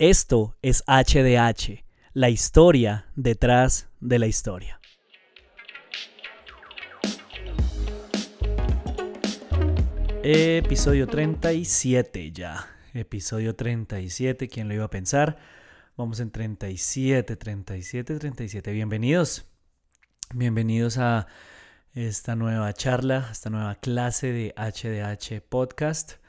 Esto es HDH, la historia detrás de la historia. Episodio 37 ya. Episodio 37, ¿quién lo iba a pensar? Vamos en 37, 37, 37. Bienvenidos. Bienvenidos a esta nueva charla, esta nueva clase de HDH Podcast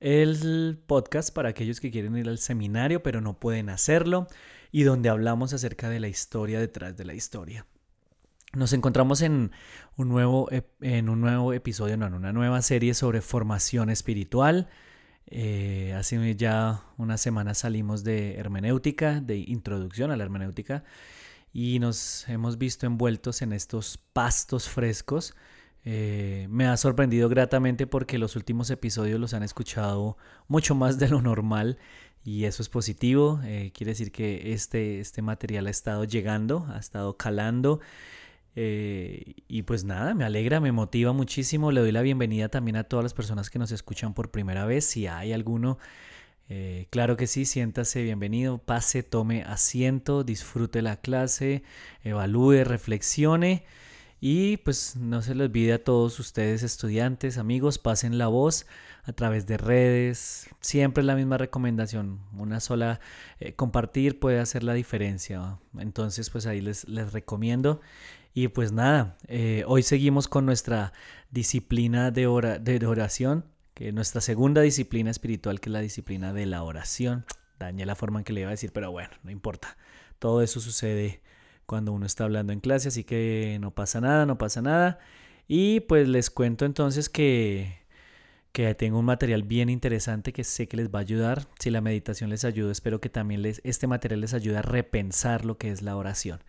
el podcast para aquellos que quieren ir al seminario pero no pueden hacerlo y donde hablamos acerca de la historia detrás de la historia. Nos encontramos en un nuevo, en un nuevo episodio, no, en una nueva serie sobre formación espiritual. Eh, hace ya una semana salimos de hermenéutica, de introducción a la hermenéutica, y nos hemos visto envueltos en estos pastos frescos eh, me ha sorprendido gratamente porque los últimos episodios los han escuchado mucho más de lo normal y eso es positivo. Eh, quiere decir que este, este material ha estado llegando, ha estado calando. Eh, y pues nada, me alegra, me motiva muchísimo. Le doy la bienvenida también a todas las personas que nos escuchan por primera vez. Si hay alguno, claro que sí, siéntase bienvenido, pase, tome asiento, disfrute la clase, evalúe, reflexione. Y pues no se les olvide a todos ustedes estudiantes, amigos, pasen la voz a través de redes. Siempre es la misma recomendación. Una sola eh, compartir puede hacer la diferencia. Entonces pues ahí les, les recomiendo. Y pues nada, eh, hoy seguimos con nuestra disciplina de, de oración, que es nuestra segunda disciplina espiritual, que es la disciplina de la oración. Dañé la forma en que le iba a decir, pero bueno, no importa. Todo eso sucede cuando uno está hablando en clase, así que no pasa nada, no pasa nada. Y pues les cuento entonces que, que tengo un material bien interesante que sé que les va a ayudar. Si la meditación les ayuda, espero que también les, este material les ayude a repensar lo que es la oración.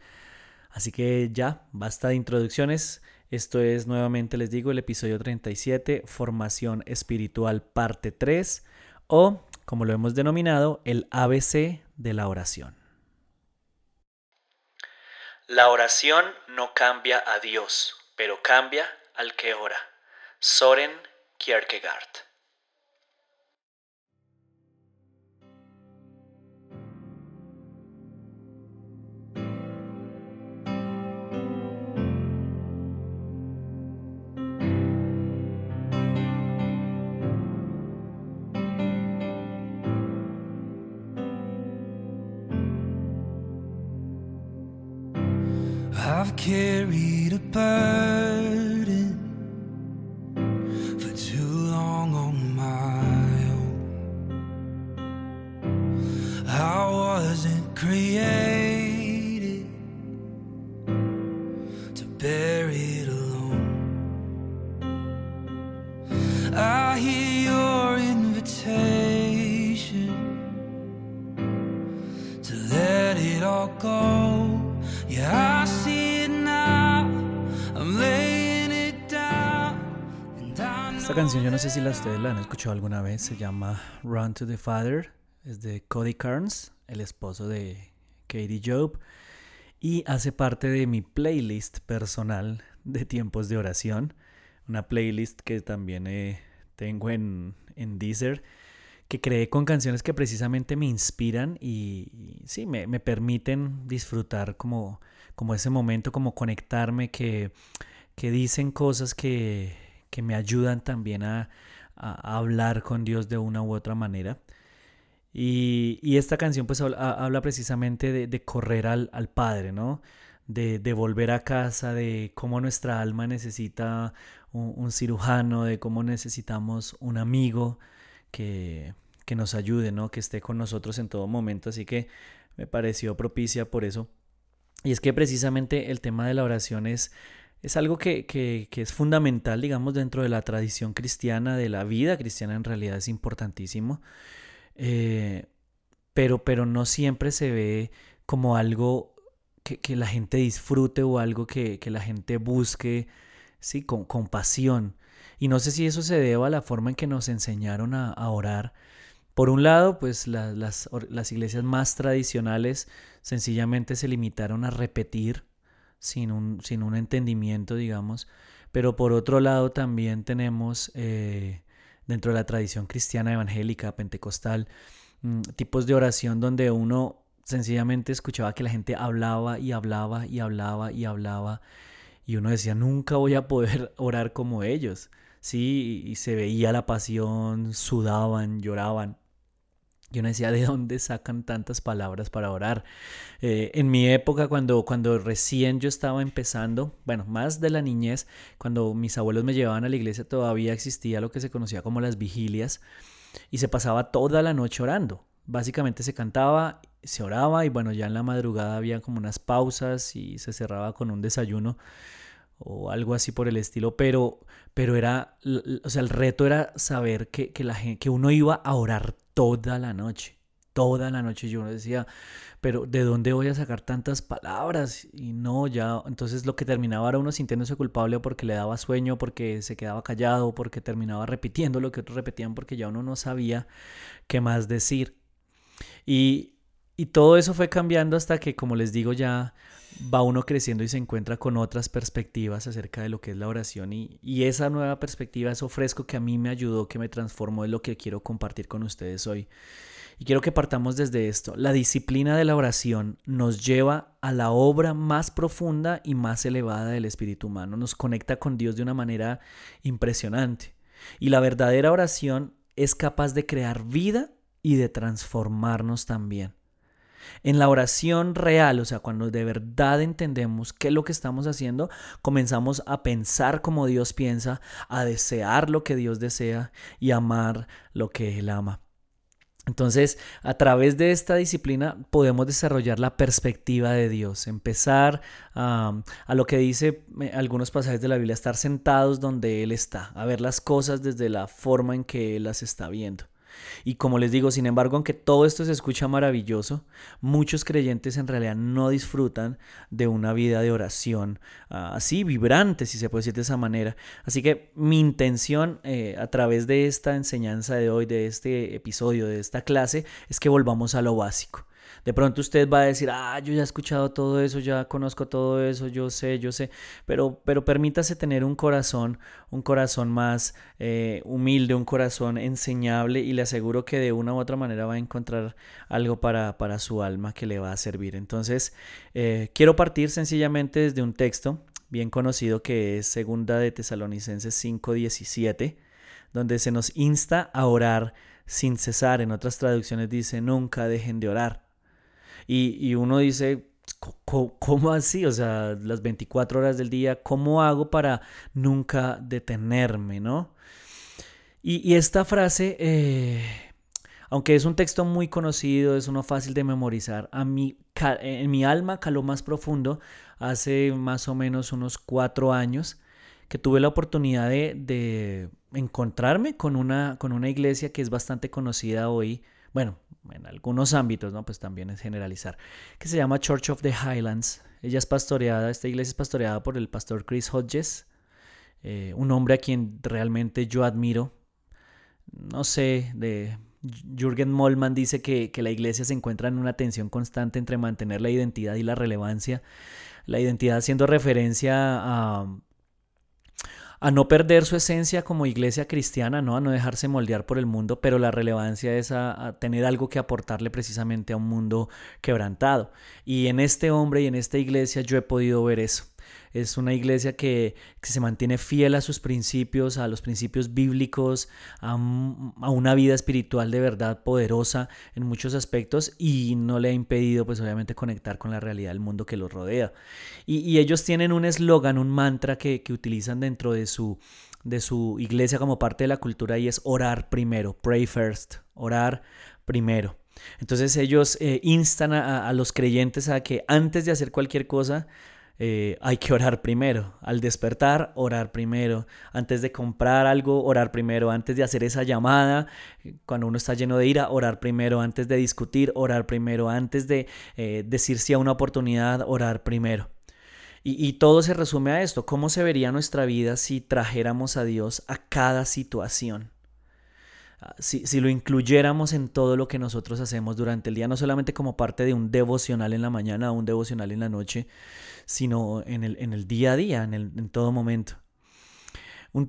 Así que ya, basta de introducciones. Esto es nuevamente, les digo, el episodio 37, Formación Espiritual, parte 3, o como lo hemos denominado, el ABC de la oración. La oración no cambia a Dios, pero cambia al que ora. Soren Kierkegaard I've carried a burden Esta canción yo no sé si la ustedes la han escuchado alguna vez, se llama Run to the Father, es de Cody Carnes, el esposo de Katie Job, y hace parte de mi playlist personal de tiempos de oración, una playlist que también eh, tengo en, en Deezer, que creé con canciones que precisamente me inspiran y, sí, me, me, permiten disfrutar como, como ese momento, como conectarme, que, que dicen cosas que que me ayudan también a, hablar con Dios de una u otra manera. Y, esta canción pues habla, precisamente de, correr al, Padre, ¿no? De, volver a casa, de cómo nuestra alma necesita un, cirujano, de cómo necesitamos un amigo que, que, nos ayude, ¿no? Que esté con nosotros en todo momento. Así que me pareció propicia por eso. Y es que precisamente el tema de la oración es es algo que, es fundamental, digamos, dentro de la tradición cristiana, de la vida cristiana en realidad es importantísimo, eh, pero, pero no siempre se ve como algo que, la gente disfrute o algo que, la gente busque, sí, con, con, pasión. Y no sé si eso se deba a la forma en que nos enseñaron a, orar. Por un lado, pues las, las iglesias más tradicionales sencillamente se limitaron a repetir sin un, sin un entendimiento, digamos. Pero por otro lado también tenemos eh, dentro de la tradición cristiana evangélica, pentecostal, mm, tipos de oración donde uno sencillamente escuchaba que la gente hablaba y hablaba y hablaba y hablaba y uno decía, nunca voy a poder orar como ellos. Sí, y se veía la pasión, sudaban, lloraban. Yo no decía, ¿de dónde sacan tantas palabras para orar? Eh, en mi época, cuando, cuando recién yo estaba empezando, bueno, más de la niñez, cuando mis abuelos me llevaban a la iglesia, todavía existía lo que se conocía como las vigilias y se pasaba toda la noche orando. Básicamente se cantaba, se oraba y bueno, ya en la madrugada había como unas pausas y se cerraba con un desayuno o algo así por el estilo, pero, pero era, o sea, el reto era saber que, que, la que uno iba a orar toda la noche, toda la noche. Yo decía, pero ¿de dónde voy a sacar tantas palabras? Y no, ya, entonces lo que terminaba era uno sintiéndose culpable porque le daba sueño, porque se quedaba callado, porque terminaba repitiendo lo que otros repetían, porque ya uno no sabía qué más decir. Y, y todo eso fue cambiando hasta que, como les digo, ya va uno creciendo y se encuentra con otras perspectivas acerca de lo que es la oración y, esa nueva perspectiva, eso fresco que a mí me ayudó, que me transformó, es lo que quiero compartir con ustedes hoy. Y quiero que partamos desde esto. La disciplina de la oración nos lleva a la obra más profunda y más elevada del espíritu humano, nos conecta con Dios de una manera impresionante. Y la verdadera oración es capaz de crear vida y de transformarnos también. En la oración real, o sea, cuando de verdad entendemos qué es lo que estamos haciendo, comenzamos a pensar como Dios piensa, a desear lo que Dios desea y amar lo que Él ama. Entonces, a través de esta disciplina podemos desarrollar la perspectiva de Dios, empezar a, lo que dice eh, algunos pasajes de la Biblia, estar sentados donde Él está, a ver las cosas desde la forma en que Él las está viendo. Y como les digo, sin embargo, aunque todo esto se escucha maravilloso, muchos creyentes en realidad no disfrutan de una vida de oración ah, así vibrante, si se puede decir de esa manera. Así que mi intención eh, a través de esta enseñanza de hoy, de este episodio, de esta clase, es que volvamos a lo básico. De pronto usted va a decir, ah, yo ya he escuchado todo eso, ya conozco todo eso, yo sé, yo sé, pero, pero permítase tener un corazón, un corazón más eh, humilde, un corazón enseñable y le aseguro que de una u otra manera va a encontrar algo para, para su alma que le va a servir. Entonces, eh, quiero partir sencillamente desde un texto bien conocido que es Segunda de Tesalonicenses 5:17, donde se nos insta a orar sin cesar. En otras traducciones dice, nunca dejen de orar. Y, uno dice, ¿Cómo así? O sea, las 24 horas del día, ¿cómo hago para nunca detenerme, no? Y, esta frase, eh, aunque es un texto muy conocido, es uno fácil de memorizar, a mí, en mi alma caló más profundo hace más o menos unos cuatro años que tuve la oportunidad de, de encontrarme con una, con una iglesia que es bastante conocida hoy, bueno, en algunos ámbitos, ¿no? Pues también es generalizar, que se llama Church of the Highlands. Ella es pastoreada, esta iglesia es pastoreada por el pastor Chris Hodges, eh, un hombre a quien realmente yo admiro. No sé, de Jürgen Mollman dice que, que la iglesia se encuentra en una tensión constante entre mantener la identidad y la relevancia. La identidad haciendo referencia a a no perder su esencia como iglesia cristiana, ¿no? a no dejarse moldear por el mundo, pero la relevancia es a, tener algo que aportarle precisamente a un mundo quebrantado. Y en este hombre y en esta iglesia yo he podido ver eso. Es una iglesia que, se mantiene fiel a sus principios, a los principios bíblicos, a, una vida espiritual de verdad poderosa en muchos aspectos y no le ha impedido pues obviamente conectar con la realidad del mundo que los rodea. Y, ellos tienen un eslogan, un mantra que, utilizan dentro de su, de su iglesia como parte de la cultura y es orar primero, pray first, orar primero. Entonces ellos eh, instan a, los creyentes a que antes de hacer cualquier cosa, eh, hay que orar primero. Al despertar, orar primero. Antes de comprar algo, orar primero. Antes de hacer esa llamada, cuando uno está lleno de ira, orar primero. Antes de discutir, orar primero. Antes de eh, decir sí a una oportunidad, orar primero. Y, todo se resume a esto. ¿Cómo se vería nuestra vida si trajéramos a Dios a cada situación? Ah, si, si, lo incluyéramos en todo lo que nosotros hacemos durante el día, no solamente como parte de un devocional en la mañana o un devocional en la noche, sino en el, en el día a día, en, el, en todo momento. Un,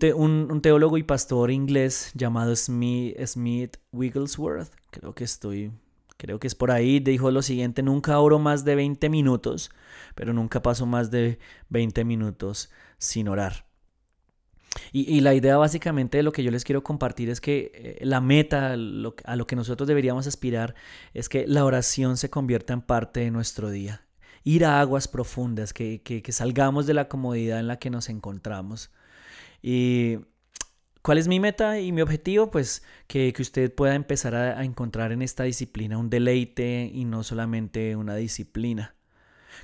un, teólogo y pastor inglés llamado Smith, Smith Wigglesworth, creo que estoy, creo que es por ahí, dijo lo siguiente, nunca oro más de 20 minutos, pero nunca paso más de 20 minutos sin orar. Y, la idea básicamente de lo que yo les quiero compartir es que eh, la meta, a lo que nosotros deberíamos aspirar, es que la oración se convierta en parte de nuestro día. Ir a aguas profundas, que, que, salgamos de la comodidad en la que nos encontramos. Y ¿Cuál es mi meta y mi objetivo? Pues que, que usted pueda empezar a, encontrar en esta disciplina un deleite y no solamente una disciplina.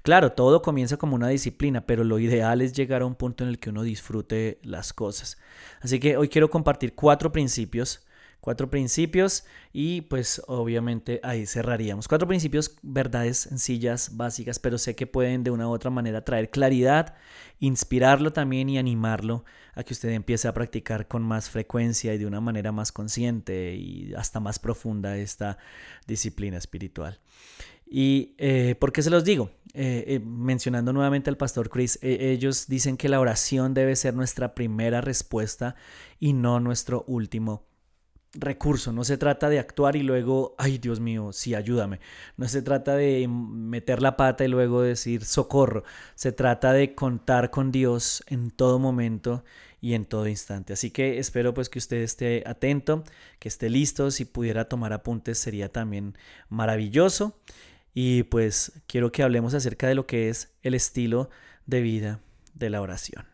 Claro, todo comienza como una disciplina, pero lo ideal es llegar a un punto en el que uno disfrute las cosas. Así que hoy quiero compartir cuatro principios cuatro principios y pues obviamente ahí cerraríamos. Cuatro principios, verdades sencillas, básicas, pero sé que pueden de una u otra manera traer claridad, inspirarlo también y animarlo a que usted empiece a practicar con más frecuencia y de una manera más consciente y hasta más profunda esta disciplina espiritual. ¿Y eh, por qué se los digo? Eh, eh, mencionando nuevamente al pastor Chris, ellos dicen que la oración debe ser nuestra primera respuesta y no nuestro último recurso. No se trata de actuar y luego, ay Dios mío, sí, ayúdame. No se trata de meter la pata y luego decir socorro. Se trata de contar con Dios en todo momento y en todo instante. Así que espero pues que usted esté atento, que esté listo. Si pudiera tomar apuntes sería también maravilloso. Y pues quiero que hablemos acerca de lo que es el estilo de vida de la oración.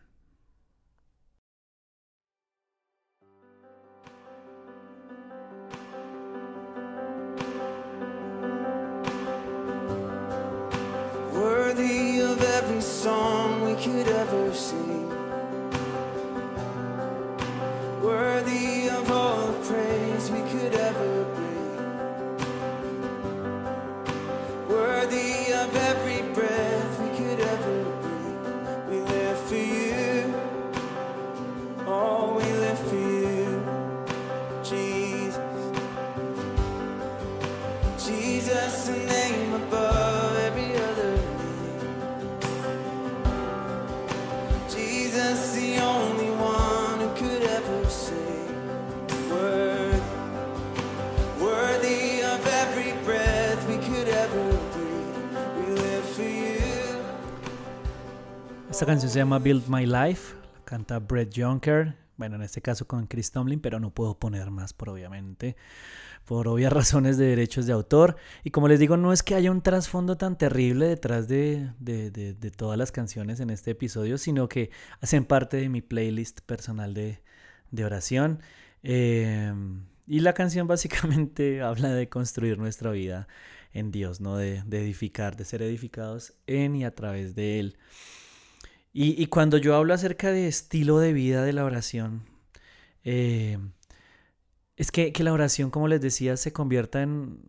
We could ever sing. Of Esta canción se llama Build My Life, la canta Brett Junker, bueno, en este caso con Chris Tomlin, pero no puedo poner más por obviamente, por obvias razones de derechos de autor. Y como les digo, no es que haya un trasfondo tan terrible detrás de, de, todas las canciones en este episodio, sino que hacen parte de mi playlist personal de, oración. Em, y la canción básicamente habla de construir nuestra vida en Dios, ¿no? De, de edificar, de ser edificados en y a través de Él. Y, cuando yo hablo acerca de estilo de vida de la oración, eh, es que, la oración, como les decía, se convierta en,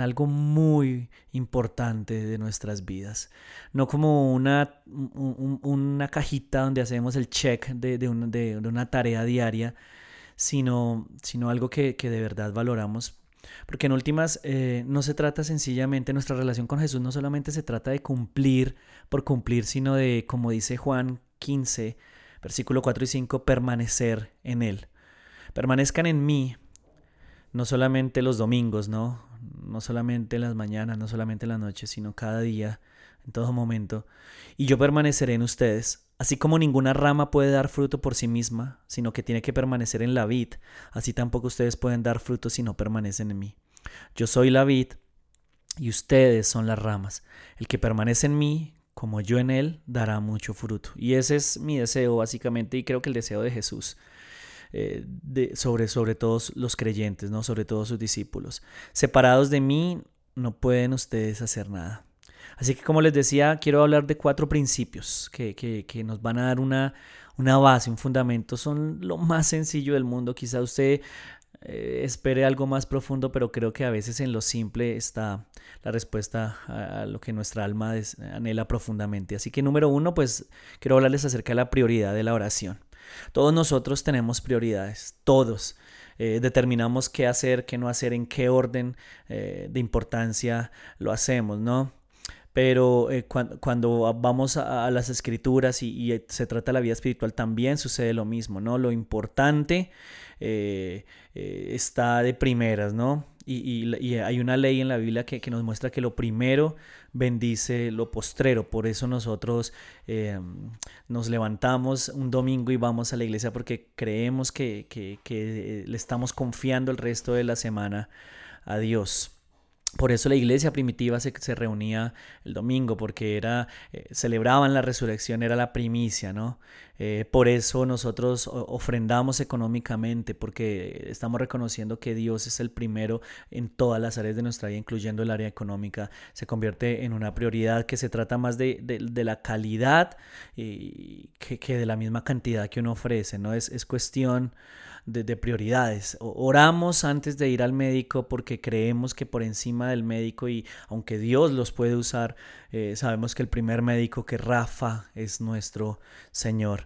algo muy importante de nuestras vidas. No como una, una cajita donde hacemos el check de, una tarea diaria, sino, sino algo que, que de verdad valoramos porque en últimas, eh, no se trata sencillamente, nuestra relación con Jesús no solamente se trata de cumplir por cumplir, sino de, como dice Juan 15, versículo 4 y 5, permanecer en Él. Permanezcan en mí, no solamente los domingos, ¿no? No solamente en las mañanas, no solamente en las noches, sino cada día, en todo momento. Y yo permaneceré en ustedes Así como ninguna rama puede dar fruto por sí misma, sino que tiene que permanecer en la vid, así tampoco ustedes pueden dar fruto si no permanecen en mí. Yo soy la vid y ustedes son las ramas. El que permanece en mí, como yo en él, dará mucho fruto. Y ese es mi deseo básicamente y creo que el deseo de Jesús. Eh, sobre, sobre todos los creyentes, ¿no? sobre todos sus discípulos. Separados de mí, no pueden ustedes hacer nada. Así que como les decía, quiero hablar de cuatro principios que, nos van a dar una, una, base, un fundamento. Son lo más sencillo del mundo. Quizá usted eh, espere algo más profundo, pero creo que a veces en lo simple está la respuesta a, lo que nuestra alma anhela profundamente. Así que número uno, pues quiero hablarles acerca de la prioridad de la oración. Todos nosotros tenemos prioridades, todos. Eh, determinamos qué hacer, qué no hacer, en qué orden eh, de importancia lo hacemos, ¿no? Pero eh, cuando, vamos a, las escrituras y, se trata de la vida espiritual también sucede lo mismo, ¿no? Lo importante eh, eh, está de primeras, ¿no? Y, hay una ley en la Biblia que, nos muestra que lo primero bendice lo postrero. Por eso nosotros nos levantamos un domingo y vamos a la iglesia porque creemos que, que le estamos confiando el resto de la semana a Dios. Por eso la iglesia primitiva se, se reunía el domingo, porque era, eh, celebraban la resurrección, era la primicia, ¿no? Eh, por eso nosotros ofrendamos económicamente, porque estamos reconociendo que Dios es el primero en todas las áreas de nuestra vida, incluyendo el área económica. Se convierte en una prioridad que se trata más de, de, la calidad y que, que, de la misma cantidad que uno ofrece, ¿no? Es, es cuestión de, prioridades. Oramos antes de ir al médico porque creemos que por encima del médico y aunque Dios los puede usar, eh, sabemos que el primer médico que Rafa es nuestro Señor.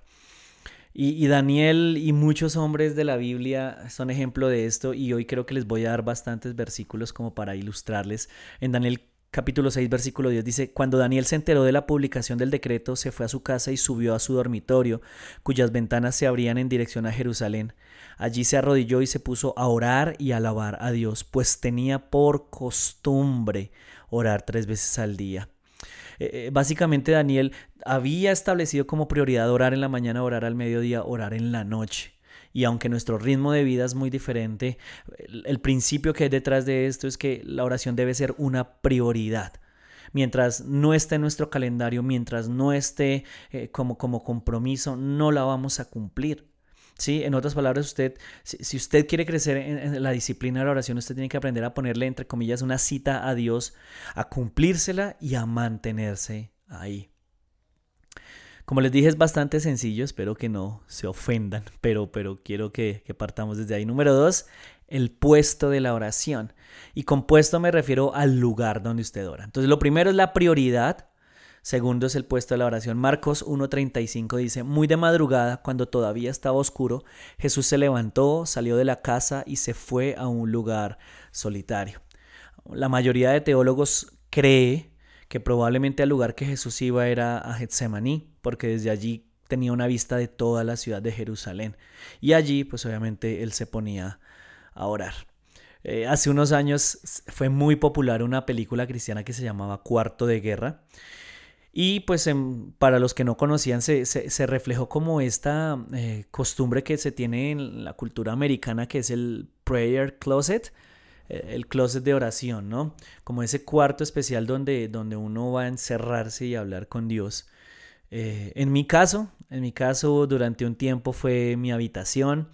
Y, Daniel y muchos hombres de la Biblia son ejemplo de esto y hoy creo que les voy a dar bastantes versículos como para ilustrarles. En Daniel capítulo 6, versículo 10 dice, Cuando Daniel se enteró de la publicación del decreto, se fue a su casa y subió a su dormitorio, cuyas ventanas se abrían en dirección a Jerusalén. Allí se arrodilló y se puso a orar y alabar a Dios, pues tenía por costumbre orar tres veces al día. Eh, eh, básicamente Daniel había establecido como prioridad orar en la mañana, orar al mediodía, orar en la noche. Y aunque nuestro ritmo de vida es muy diferente, el, principio que hay detrás de esto es que la oración debe ser una prioridad mientras no esté en nuestro calendario, mientras no esté eh, como, como compromiso, no la vamos a cumplir. ¿Sí? En otras palabras, usted, si, usted quiere crecer en, la disciplina de la oración, usted tiene que aprender a ponerle, entre comillas, una cita a Dios, a cumplírsela y a mantenerse ahí. Como les dije, es bastante sencillo, espero que no se ofendan, pero, pero quiero que, partamos desde ahí. Número dos, el puesto de la oración. Y con puesto me refiero al lugar donde usted ora. Entonces, lo primero es la prioridad. Segundo es el puesto de la oración. Marcos 1.35 dice, muy de madrugada, cuando todavía estaba oscuro, Jesús se levantó, salió de la casa y se fue a un lugar solitario. La mayoría de teólogos cree que probablemente el lugar que Jesús iba era a Getsemaní, porque desde allí tenía una vista de toda la ciudad de Jerusalén. Y allí, pues obviamente, él se ponía a orar. Eh, hace unos años fue muy popular una película cristiana que se llamaba Cuarto de Guerra. Y pues para los que no conocían, se, se, reflejó como esta eh, costumbre que se tiene en la cultura americana, que es el prayer closet, eh, el closet de oración, ¿no? Como ese cuarto especial donde, donde uno va a encerrarse y hablar con Dios. Eh, en mi caso, en mi caso durante un tiempo fue mi habitación.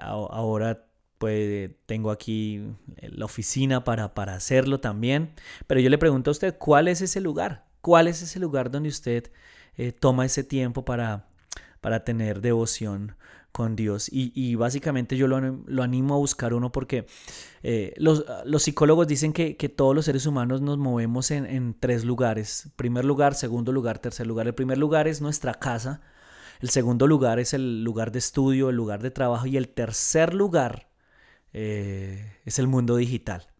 Ahora pues tengo aquí la oficina para, para hacerlo también. Pero yo le pregunto a usted, ¿cuál es ese lugar? ¿Cuál es ese lugar donde usted toma ese tiempo para, para tener devoción con Dios. Y, básicamente yo lo, animo a buscar uno porque eh, los, psicólogos dicen que, todos los seres humanos nos movemos en, tres lugares. Primer lugar, segundo lugar, tercer lugar. El primer lugar es nuestra casa. El segundo lugar es el lugar de estudio, el lugar de trabajo. Y el tercer lugar eh, es el mundo digital.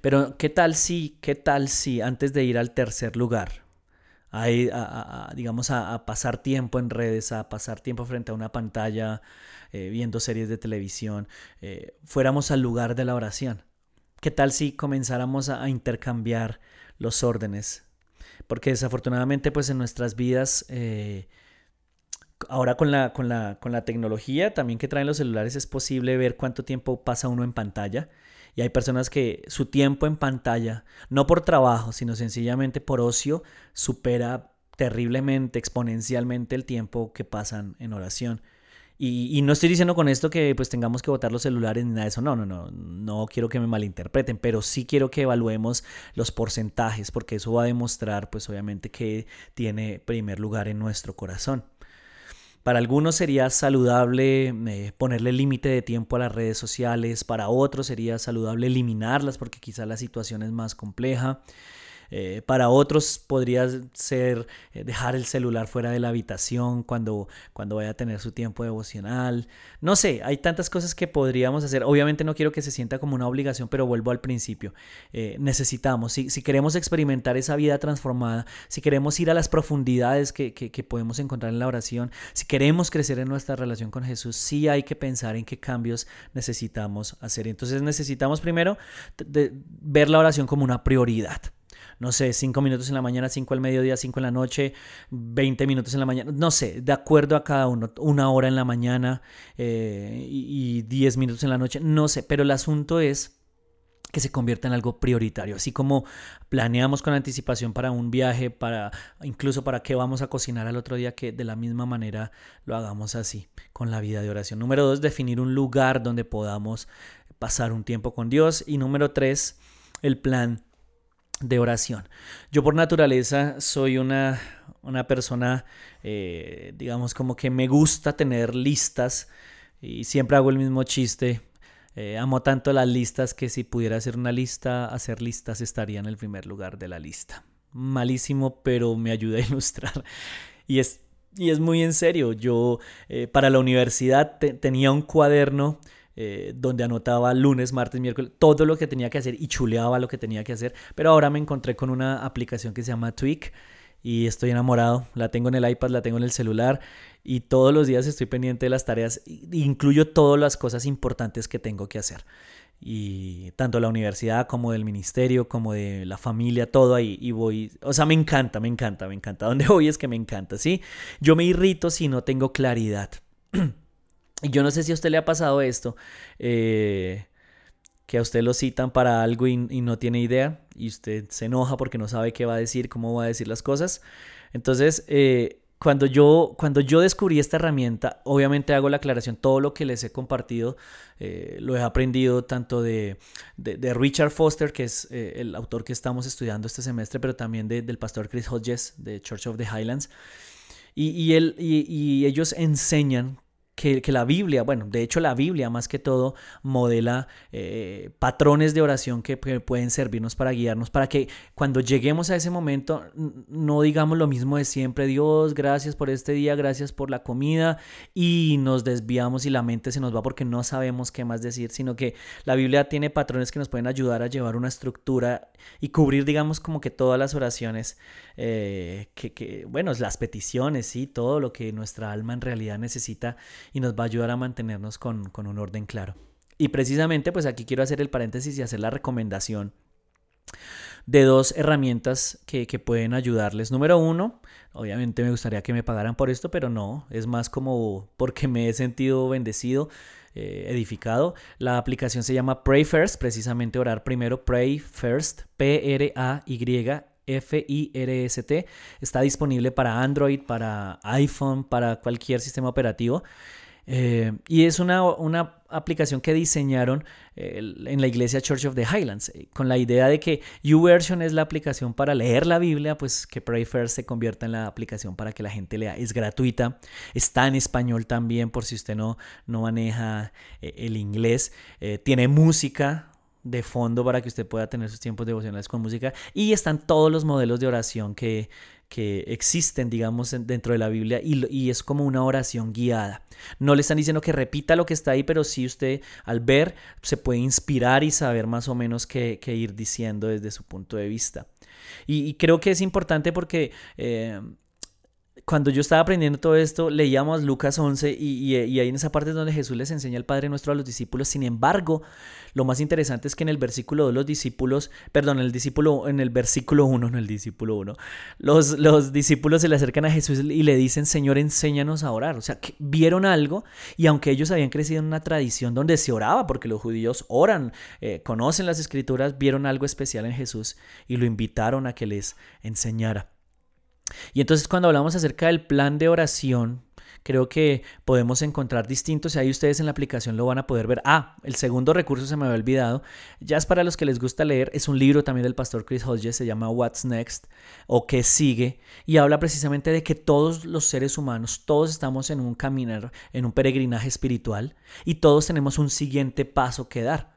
Pero ¿qué tal si, qué tal si antes de ir al tercer lugar, a, digamos, a, pasar tiempo en redes, a pasar tiempo frente a una pantalla, eh, viendo series de televisión, eh, fuéramos al lugar de la oración. ¿Qué tal si comenzáramos a, intercambiar los órdenes? Porque desafortunadamente, pues en nuestras vidas, eh, ahora con la, con, la, con la tecnología también que traen los celulares, es posible ver cuánto tiempo pasa uno en pantalla. Y hay personas que su tiempo en pantalla, no por trabajo, sino sencillamente por ocio, supera terriblemente, exponencialmente el tiempo que pasan en oración. Y, no estoy diciendo con esto que pues tengamos que botar los celulares ni nada de eso, no, no, no, no quiero que me malinterpreten, pero sí quiero que evaluemos los porcentajes porque eso va a demostrar pues obviamente que tiene primer lugar en nuestro corazón. Para algunos sería saludable eh, ponerle límite de tiempo a las redes sociales, para otros sería saludable eliminarlas porque quizá la situación es más compleja. Eh, para otros podría ser eh, dejar el celular fuera de la habitación cuando, cuando vaya a tener su tiempo devocional. No sé, hay tantas cosas que podríamos hacer. Obviamente no quiero que se sienta como una obligación, pero vuelvo al principio. Eh, necesitamos, si, queremos experimentar esa vida transformada, si queremos ir a las profundidades que, podemos encontrar en la oración, si queremos crecer en nuestra relación con Jesús, sí hay que pensar en qué cambios necesitamos hacer. Entonces necesitamos primero ver la oración como una prioridad no sé, 5 minutos en la mañana, 5 al mediodía, 5 en la noche, 20 minutos en la mañana, no sé, de acuerdo a cada uno, una hora en la mañana eh, y 10 minutos en la noche, no sé, pero el asunto es que se convierta en algo prioritario, así como planeamos con anticipación para un viaje, para incluso para qué vamos a cocinar al otro día, que de la misma manera lo hagamos así con la vida de oración. Número dos, definir un lugar donde podamos pasar un tiempo con Dios y número tres, el plan de oración. Yo por naturaleza soy una, una persona, eh, digamos, como que me gusta tener listas y siempre hago el mismo chiste. Eh, amo tanto las listas que si pudiera hacer una lista, hacer listas estaría en el primer lugar de la lista. Malísimo, pero me ayuda a ilustrar. Y es, y es muy en serio. Yo eh, para la universidad tenía un cuaderno eh, donde anotaba lunes, martes, miércoles, todo lo que tenía que hacer y chuleaba lo que tenía que hacer. Pero ahora me encontré con una aplicación que se llama Tweak y estoy enamorado. La tengo en el iPad, la tengo en el celular y todos los días estoy pendiente de las tareas. Incluyo todas las cosas importantes que tengo que hacer. Y tanto la universidad como del ministerio, como de la familia, todo ahí. Y voy, o sea, me encanta, me encanta, me encanta. Donde voy es que me encanta, ¿sí? Yo me irrito si no tengo claridad. Y yo no sé si a usted le ha pasado esto, eh, que a usted lo citan para algo y, no tiene idea y usted se enoja porque no sabe qué va a decir, cómo va a decir las cosas. Entonces, eh, cuando, yo, cuando yo descubrí esta herramienta, obviamente hago la aclaración, todo lo que les he compartido eh, lo he aprendido tanto de, de, Richard Foster, que es el autor que estamos estudiando este semestre, pero también del pastor Chris Hodges de Church of the Highlands. Y, y, él, y ellos enseñan que, la Biblia, bueno, de hecho la Biblia más que todo modela eh, patrones de oración que, pueden servirnos para guiarnos, para que cuando lleguemos a ese momento no digamos lo mismo de siempre, Dios, gracias por este día, gracias por la comida, y nos desviamos y la mente se nos va porque no sabemos qué más decir, sino que la Biblia tiene patrones que nos pueden ayudar a llevar una estructura y cubrir, digamos, como que todas las oraciones, eh, que, que, bueno, las peticiones, sí, todo lo que nuestra alma en realidad necesita y nos va a ayudar a mantenernos con, un orden claro. Y precisamente pues aquí quiero hacer el paréntesis y hacer la recomendación de dos herramientas que, pueden ayudarles. Número uno, obviamente me gustaría que me pagaran por esto, pero no, es más como porque me he sentido bendecido, eh, edificado. La aplicación se llama Pray First, precisamente orar primero, Pray First, P-R-A-Y F-I-R-S-T. Está disponible para Android, para iPhone, para cualquier sistema operativo. Eh, y es una, aplicación que diseñaron eh, en la iglesia Church of the Highlands, eh, con la idea de que YouVersion es la aplicación para leer la Biblia, pues que Pray se convierta en la aplicación para que la gente lea. Es gratuita, está en español también por si usted no, no maneja el inglés. tiene música, de fondo para que usted pueda tener sus tiempos devocionales con música. Y están todos los modelos de oración que, que existen, digamos, dentro de la Biblia y, y, es como una oración guiada. No le están diciendo que repita lo que está ahí, pero sí usted al ver se puede inspirar y saber más o menos qué, ir diciendo desde su punto de vista. Y, creo que es importante porque... Eh, cuando yo estaba aprendiendo todo esto, leíamos Lucas 11 y, y, ahí en esa parte donde Jesús les enseña al Padre nuestro a los discípulos. Sin embargo, lo más interesante es que en el versículo 2 los discípulos, perdón, en el discípulo, en el versículo 1, no el discípulo 1, los, los discípulos se le acercan a Jesús y le dicen, Señor, enséñanos a orar. O sea, que vieron algo y aunque ellos habían crecido en una tradición donde se oraba, porque los judíos oran, eh, conocen las escrituras, vieron algo especial en Jesús y lo invitaron a que les enseñara. Y entonces cuando hablamos acerca del plan de oración, creo que podemos encontrar distintos y ahí ustedes en la aplicación lo van a poder ver. Ah, el segundo recurso se me había olvidado, ya es para los que les gusta leer, es un libro también del pastor Chris Hodges, se llama What's Next o ¿Qué sigue? Y habla precisamente de que todos los seres humanos, todos estamos en un caminar, en un peregrinaje espiritual y todos tenemos un siguiente paso que dar.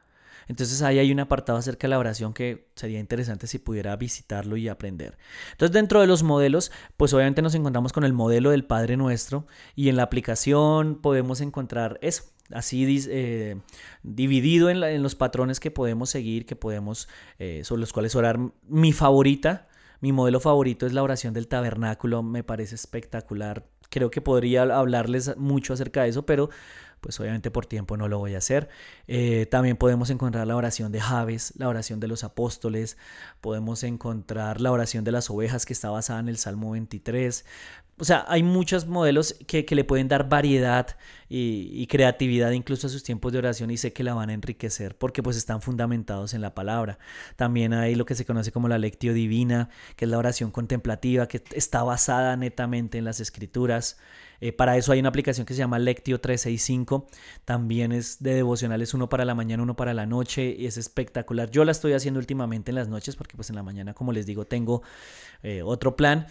Entonces ahí hay un apartado acerca de la oración que sería interesante si pudiera visitarlo y aprender. Entonces dentro de los modelos, pues obviamente nos encontramos con el modelo del Padre Nuestro y en la aplicación podemos encontrar eso, así eh, dividido en, los patrones que podemos seguir, que podemos, eh, sobre los cuales orar. Mi favorita, mi modelo favorito es la oración del tabernáculo, me parece espectacular. Creo que podría hablarles mucho acerca de eso, pero pues obviamente por tiempo no lo voy a hacer. Eh, también podemos encontrar la oración de Javes, la oración de los apóstoles, podemos encontrar la oración de las ovejas que está basada en el Salmo 23, o sea, hay muchos modelos que, le pueden dar variedad y, creatividad incluso a sus tiempos de oración y sé que la van a enriquecer porque pues están fundamentados en la palabra. También hay lo que se conoce como la lectio divina, que es la oración contemplativa, que está basada netamente en las escrituras. Eh, para eso hay una aplicación que se llama Lectio 365. También es de devocionales, uno para la mañana, uno para la noche. Y es espectacular. Yo la estoy haciendo últimamente en las noches porque pues en la mañana, como les digo, tengo eh, otro plan.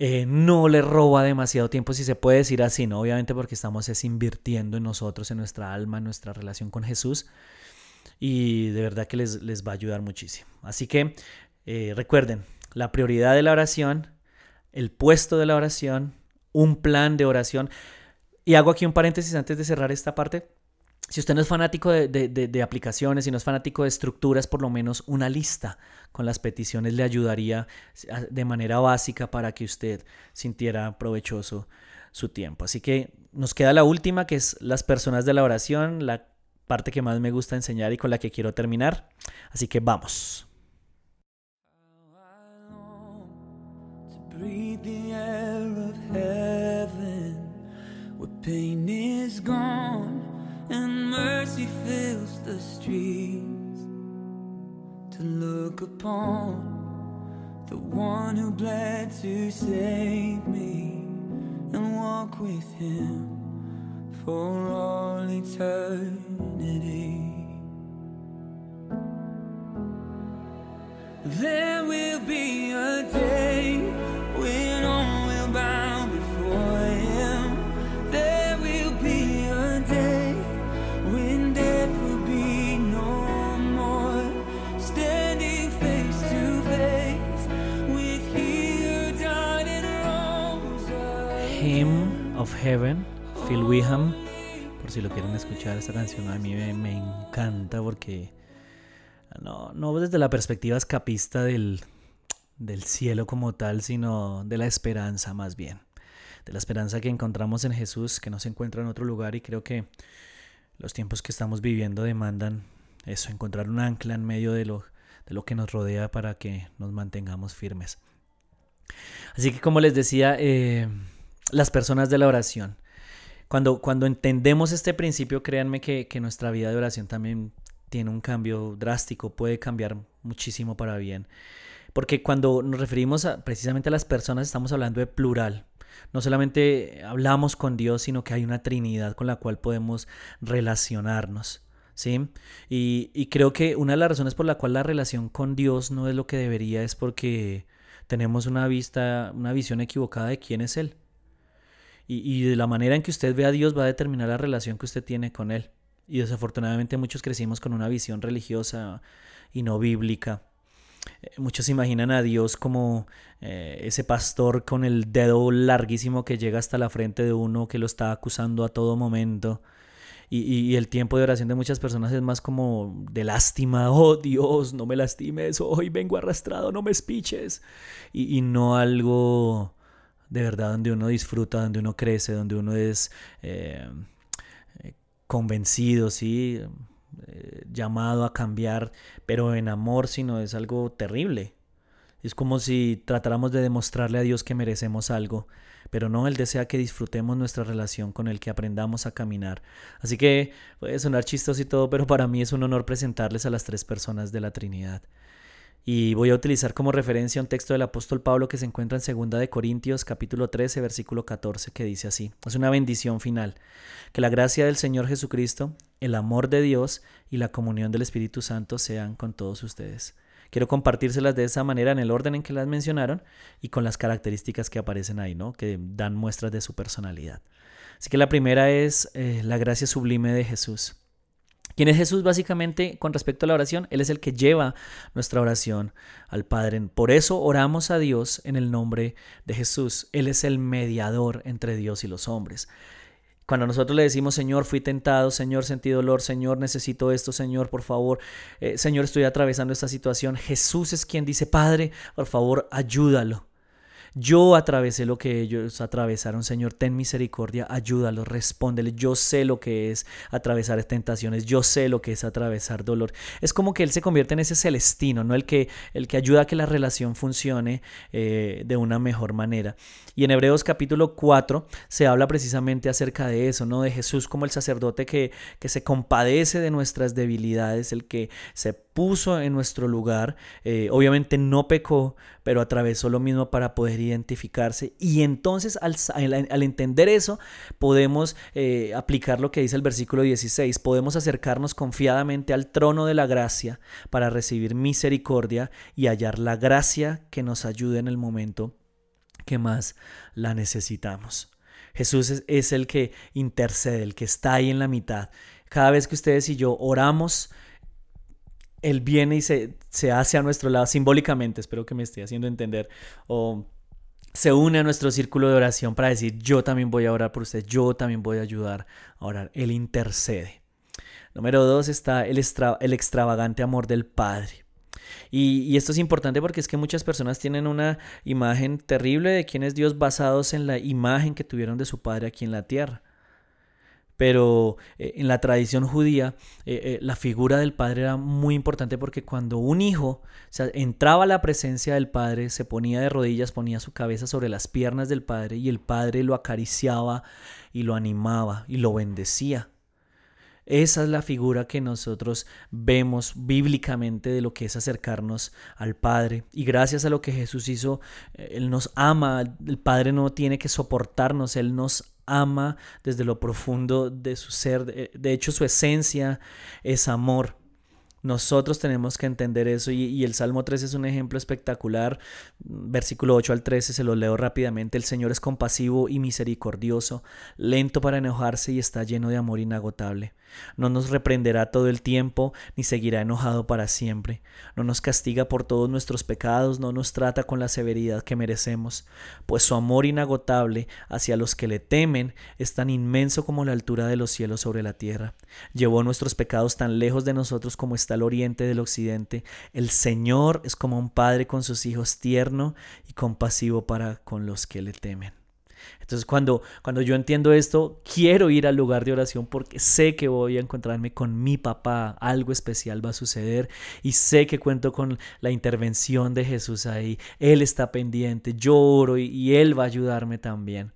Eh, no le roba demasiado tiempo, si se puede decir así, ¿no? Obviamente porque estamos es invirtiendo en nosotros, en nuestra alma, en nuestra relación con Jesús. Y de verdad que les, les va a ayudar muchísimo. Así que eh, recuerden, la prioridad de la oración, el puesto de la oración, un plan de oración. Y hago aquí un paréntesis antes de cerrar esta parte. Si usted no es fanático de, aplicaciones, si no es fanático de estructuras, por lo menos una lista con las peticiones le ayudaría de manera básica para que usted sintiera provechoso su tiempo. Así que nos queda la última, que es las personas de la oración, la parte que más me gusta enseñar y con la que quiero terminar. Así que vamos. And mercy fills the streets to look upon the one who bled to save me and walk with him for all eternity. There will be a day escuchar, esta canción a mí me, encanta porque no, no desde la perspectiva escapista del, del cielo como tal, sino de la esperanza más bien. De la esperanza que encontramos en Jesús, que no se encuentra en otro lugar y creo que los tiempos que estamos viviendo demandan eso, encontrar un ancla en medio de lo, de lo que nos rodea para que nos mantengamos firmes. Así que como les decía, eh, las personas de la oración. Cuando, cuando entendemos este principio, créanme que, nuestra vida de oración también tiene un cambio drástico, puede cambiar muchísimo para bien. Porque cuando nos referimos a, precisamente a las personas, estamos hablando de plural. No solamente hablamos con Dios, sino que hay una Trinidad con la cual podemos relacionarnos. ¿sí? Y, y creo que una de las razones por la cual la relación con Dios no es lo que debería es porque tenemos una vista, una visión equivocada de quién es Él y, de la manera en que usted ve a Dios va a determinar la relación que usted tiene con Él. Y desafortunadamente muchos crecimos con una visión religiosa y no bíblica. Eh, muchos imaginan a Dios como eh, ese pastor con el dedo larguísimo que llega hasta la frente de uno, que lo está acusando a todo momento. Y, el tiempo de oración de muchas personas es más como de lástima. Oh Dios, no me lastimes. Hoy vengo arrastrado, no me espiches. Y, y no algo de verdad donde uno disfruta, donde uno crece, donde uno es eh, convencido, ¿sí? Eh, llamado a cambiar, pero en amor, sino es algo terrible. Es como si tratáramos de demostrarle a Dios que merecemos algo, pero no, Él desea que disfrutemos nuestra relación con Él, que aprendamos a caminar. Así que puede sonar chistoso y todo, pero para mí es un honor presentarles a las tres personas de la Trinidad. Y voy a utilizar como referencia un texto del apóstol Pablo que se encuentra en 2 de Corintios capítulo 13 versículo 14 que dice así: Es una bendición final. Que la gracia del Señor Jesucristo, el amor de Dios y la comunión del Espíritu Santo sean con todos ustedes. Quiero compartírselas de esa manera en el orden en que las mencionaron y con las características que aparecen ahí, ¿no? Que dan muestras de su personalidad. Así que la primera es eh, la gracia sublime de Jesús ¿Quién es Jesús básicamente con respecto a la oración? Él es el que lleva nuestra oración al Padre. Por eso oramos a Dios en el nombre de Jesús. Él es el mediador entre Dios y los hombres. Cuando nosotros le decimos, Señor, fui tentado, Señor, sentí dolor, Señor, necesito esto, Señor, por favor, eh, Señor, estoy atravesando esta situación, Jesús es quien dice, Padre, por favor, ayúdalo. Yo atravesé lo que ellos atravesaron, Señor, ten misericordia, ayúdalo, respóndele. Yo sé lo que es atravesar tentaciones, yo sé lo que es atravesar dolor. Es como que Él se convierte en ese celestino, ¿no? El que, el que ayuda a que la relación funcione eh, de una mejor manera. Y en Hebreos capítulo 4 se habla precisamente acerca de eso, ¿no? De Jesús como el sacerdote que, que se compadece de nuestras debilidades, el que se puso en nuestro lugar. Eh, obviamente no pecó, pero atravesó lo mismo para poder identificarse. Y entonces al, al entender eso, podemos eh, aplicar lo que dice el versículo 16. Podemos acercarnos confiadamente al trono de la gracia para recibir misericordia y hallar la gracia que nos ayude en el momento que más la necesitamos. Jesús es, es el que intercede, el que está ahí en la mitad. Cada vez que ustedes y yo oramos, él viene y se, se hace a nuestro lado simbólicamente, espero que me esté haciendo entender, o se une a nuestro círculo de oración para decir, yo también voy a orar por usted, yo también voy a ayudar a orar. Él intercede. Número dos está el, el extravagante amor del Padre. Y, y, esto es importante porque es que muchas personas tienen una imagen terrible de quién es Dios basados en la imagen que tuvieron de su Padre aquí en la tierra pero eh, en la tradición judía eh, eh, la figura del padre era muy importante porque cuando un hijo entraba a la presencia del padre, se ponía de rodillas, ponía su cabeza sobre las piernas del padre y el padre lo acariciaba y lo animaba y lo bendecía. Esa es la figura que nosotros vemos bíblicamente de lo que es acercarnos al Padre. Y gracias a lo que Jesús hizo, Él nos ama, el Padre no tiene que soportarnos, Él nos ama desde lo profundo de su ser. De hecho, su esencia es amor. Nosotros tenemos que entender eso y, el Salmo 3 es un ejemplo espectacular. Versículo 8 al 13 se lo leo rápidamente. El Señor es compasivo y misericordioso, lento para enojarse y está lleno de amor inagotable. No nos reprenderá todo el tiempo, ni seguirá enojado para siempre. No nos castiga por todos nuestros pecados, no nos trata con la severidad que merecemos, pues su amor inagotable hacia los que le temen es tan inmenso como la altura de los cielos sobre la tierra. Llevó nuestros pecados tan lejos de nosotros como está oriente del occidente. El Señor es como un padre con sus hijos tierno y compasivo para con los que le temen. Entonces cuando, cuando yo entiendo esto, quiero ir al lugar de oración porque sé que voy a encontrarme con mi papá, algo especial va a suceder y sé que cuento con la intervención de Jesús ahí. Él está pendiente, yo oro y, y Él va a ayudarme también.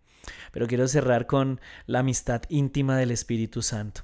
Pero quiero cerrar con la amistad íntima del Espíritu Santo.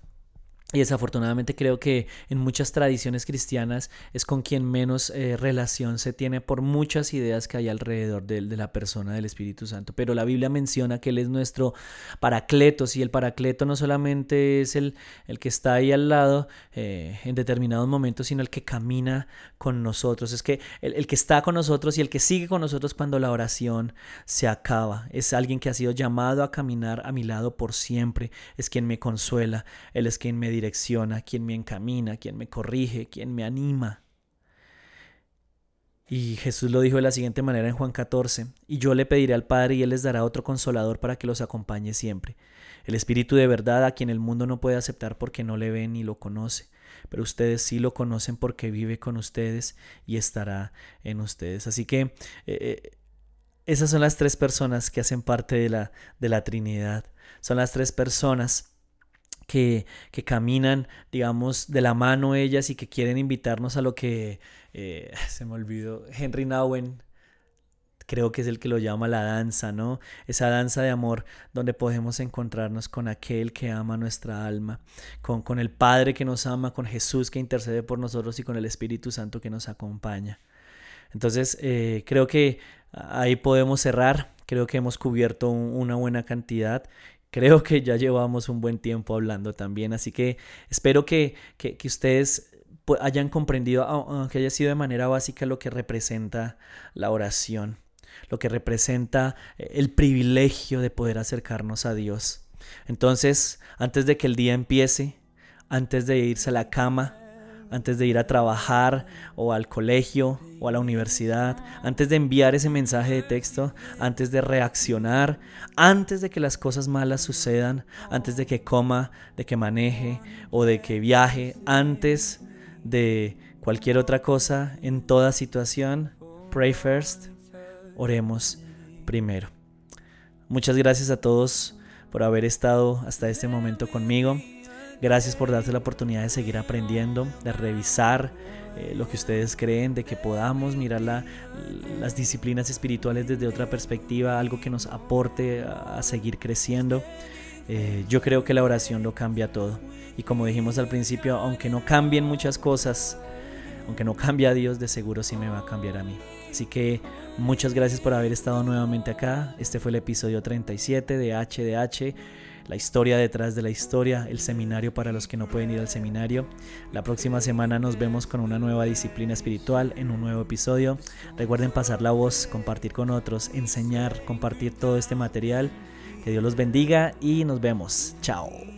Y desafortunadamente creo que en muchas tradiciones cristianas es con quien menos eh, relación se tiene por muchas ideas que hay alrededor de, la persona del Espíritu Santo. Pero la Biblia menciona que Él es nuestro paracletos y el paracleto no solamente es el, el que está ahí al lado eh, en determinados momentos, sino el que camina con nosotros. Es que el, el que está con nosotros y el que sigue con nosotros cuando la oración se acaba. Es alguien que ha sido llamado a caminar a mi lado por siempre. Es quien me consuela. Él es quien me direcciona, quien me encamina, quien me corrige, quien me anima. Y Jesús lo dijo de la siguiente manera en Juan 14, y yo le pediré al Padre y Él les dará otro consolador para que los acompañe siempre, el Espíritu de verdad a quien el mundo no puede aceptar porque no le ve ni lo conoce, pero ustedes sí lo conocen porque vive con ustedes y estará en ustedes. Así que eh, eh, esas son las tres personas que hacen parte de la, de la Trinidad, son las tres personas que, que, caminan, digamos, de la mano ellas y que quieren invitarnos a lo que, eh, se me olvidó, Henry Nowen, creo que es el que lo llama la danza, ¿no? Esa danza de amor donde podemos encontrarnos con aquel que ama nuestra alma, con, con el Padre que nos ama, con Jesús que intercede por nosotros y con el Espíritu Santo que nos acompaña. Entonces, eh, creo que ahí podemos cerrar. Creo que hemos cubierto un, una buena cantidad Creo que ya llevamos un buen tiempo hablando también, así que espero que, que, ustedes hayan comprendido, aunque haya sido de manera básica, lo que representa la oración, lo que representa eh, el privilegio de poder acercarnos a Dios. Entonces, antes de que el día empiece, antes de irse a la cama, antes de ir a trabajar o al colegio o a la universidad, antes de enviar ese mensaje de texto, antes de reaccionar, antes de que las cosas malas sucedan, antes de que coma, de que maneje o de que viaje, antes de cualquier otra cosa, en toda situación, pray first, oremos primero. Muchas gracias a todos por haber estado hasta este momento conmigo. Gracias por darse la oportunidad de seguir aprendiendo, de revisar eh, lo que ustedes creen, de que podamos mirar las disciplinas espirituales desde otra perspectiva, algo que nos aporte a, seguir creciendo. Eh, yo creo que la oración lo cambia todo. Y como dijimos al principio, aunque no cambien muchas cosas, aunque no cambie a Dios, de seguro sí me va a cambiar a mí. Así que muchas gracias por haber estado nuevamente acá. Este fue el episodio 37 de HDH la historia detrás de la historia, el seminario para los que no pueden ir al seminario. La próxima semana nos vemos con una nueva disciplina espiritual en un nuevo episodio. Recuerden pasar la voz, compartir con otros, enseñar, compartir todo este material. Que Dios los bendiga y nos vemos. Chao.